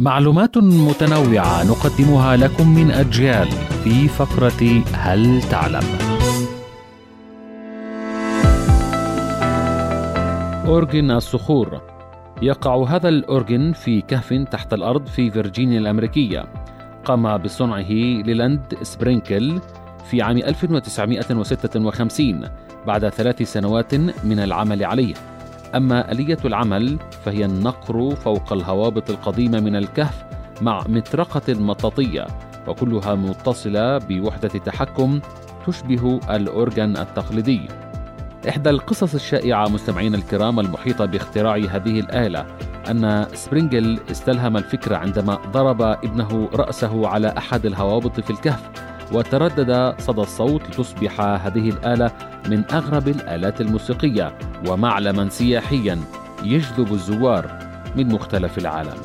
معلومات متنوعة نقدمها لكم من أجيال في فقرة هل تعلم؟ أورغن الصخور. يقع هذا الأورغن في كهف تحت الأرض في فيرجينيا الأمريكية. قام بصنعه ليلاند سبرينكل في عام 1956 بعد ثلاث سنوات من العمل عليه. أما آلية العمل فهي النقر فوق الهوابط القديمة من الكهف مع مطرقة مطاطية وكلها متصلة بوحدة تحكم تشبه الأورجان التقليدي. إحدى القصص الشائعة مستمعين الكرام المحيطة باختراع هذه الآلة أن سبرينجل استلهم الفكرة عندما ضرب ابنه رأسه على أحد الهوابط في الكهف وتردد صدى الصوت لتصبح هذه الآلة من أغرب الآلات الموسيقية ومعلما سياحيا. يجذب الزوار من مختلف العالم.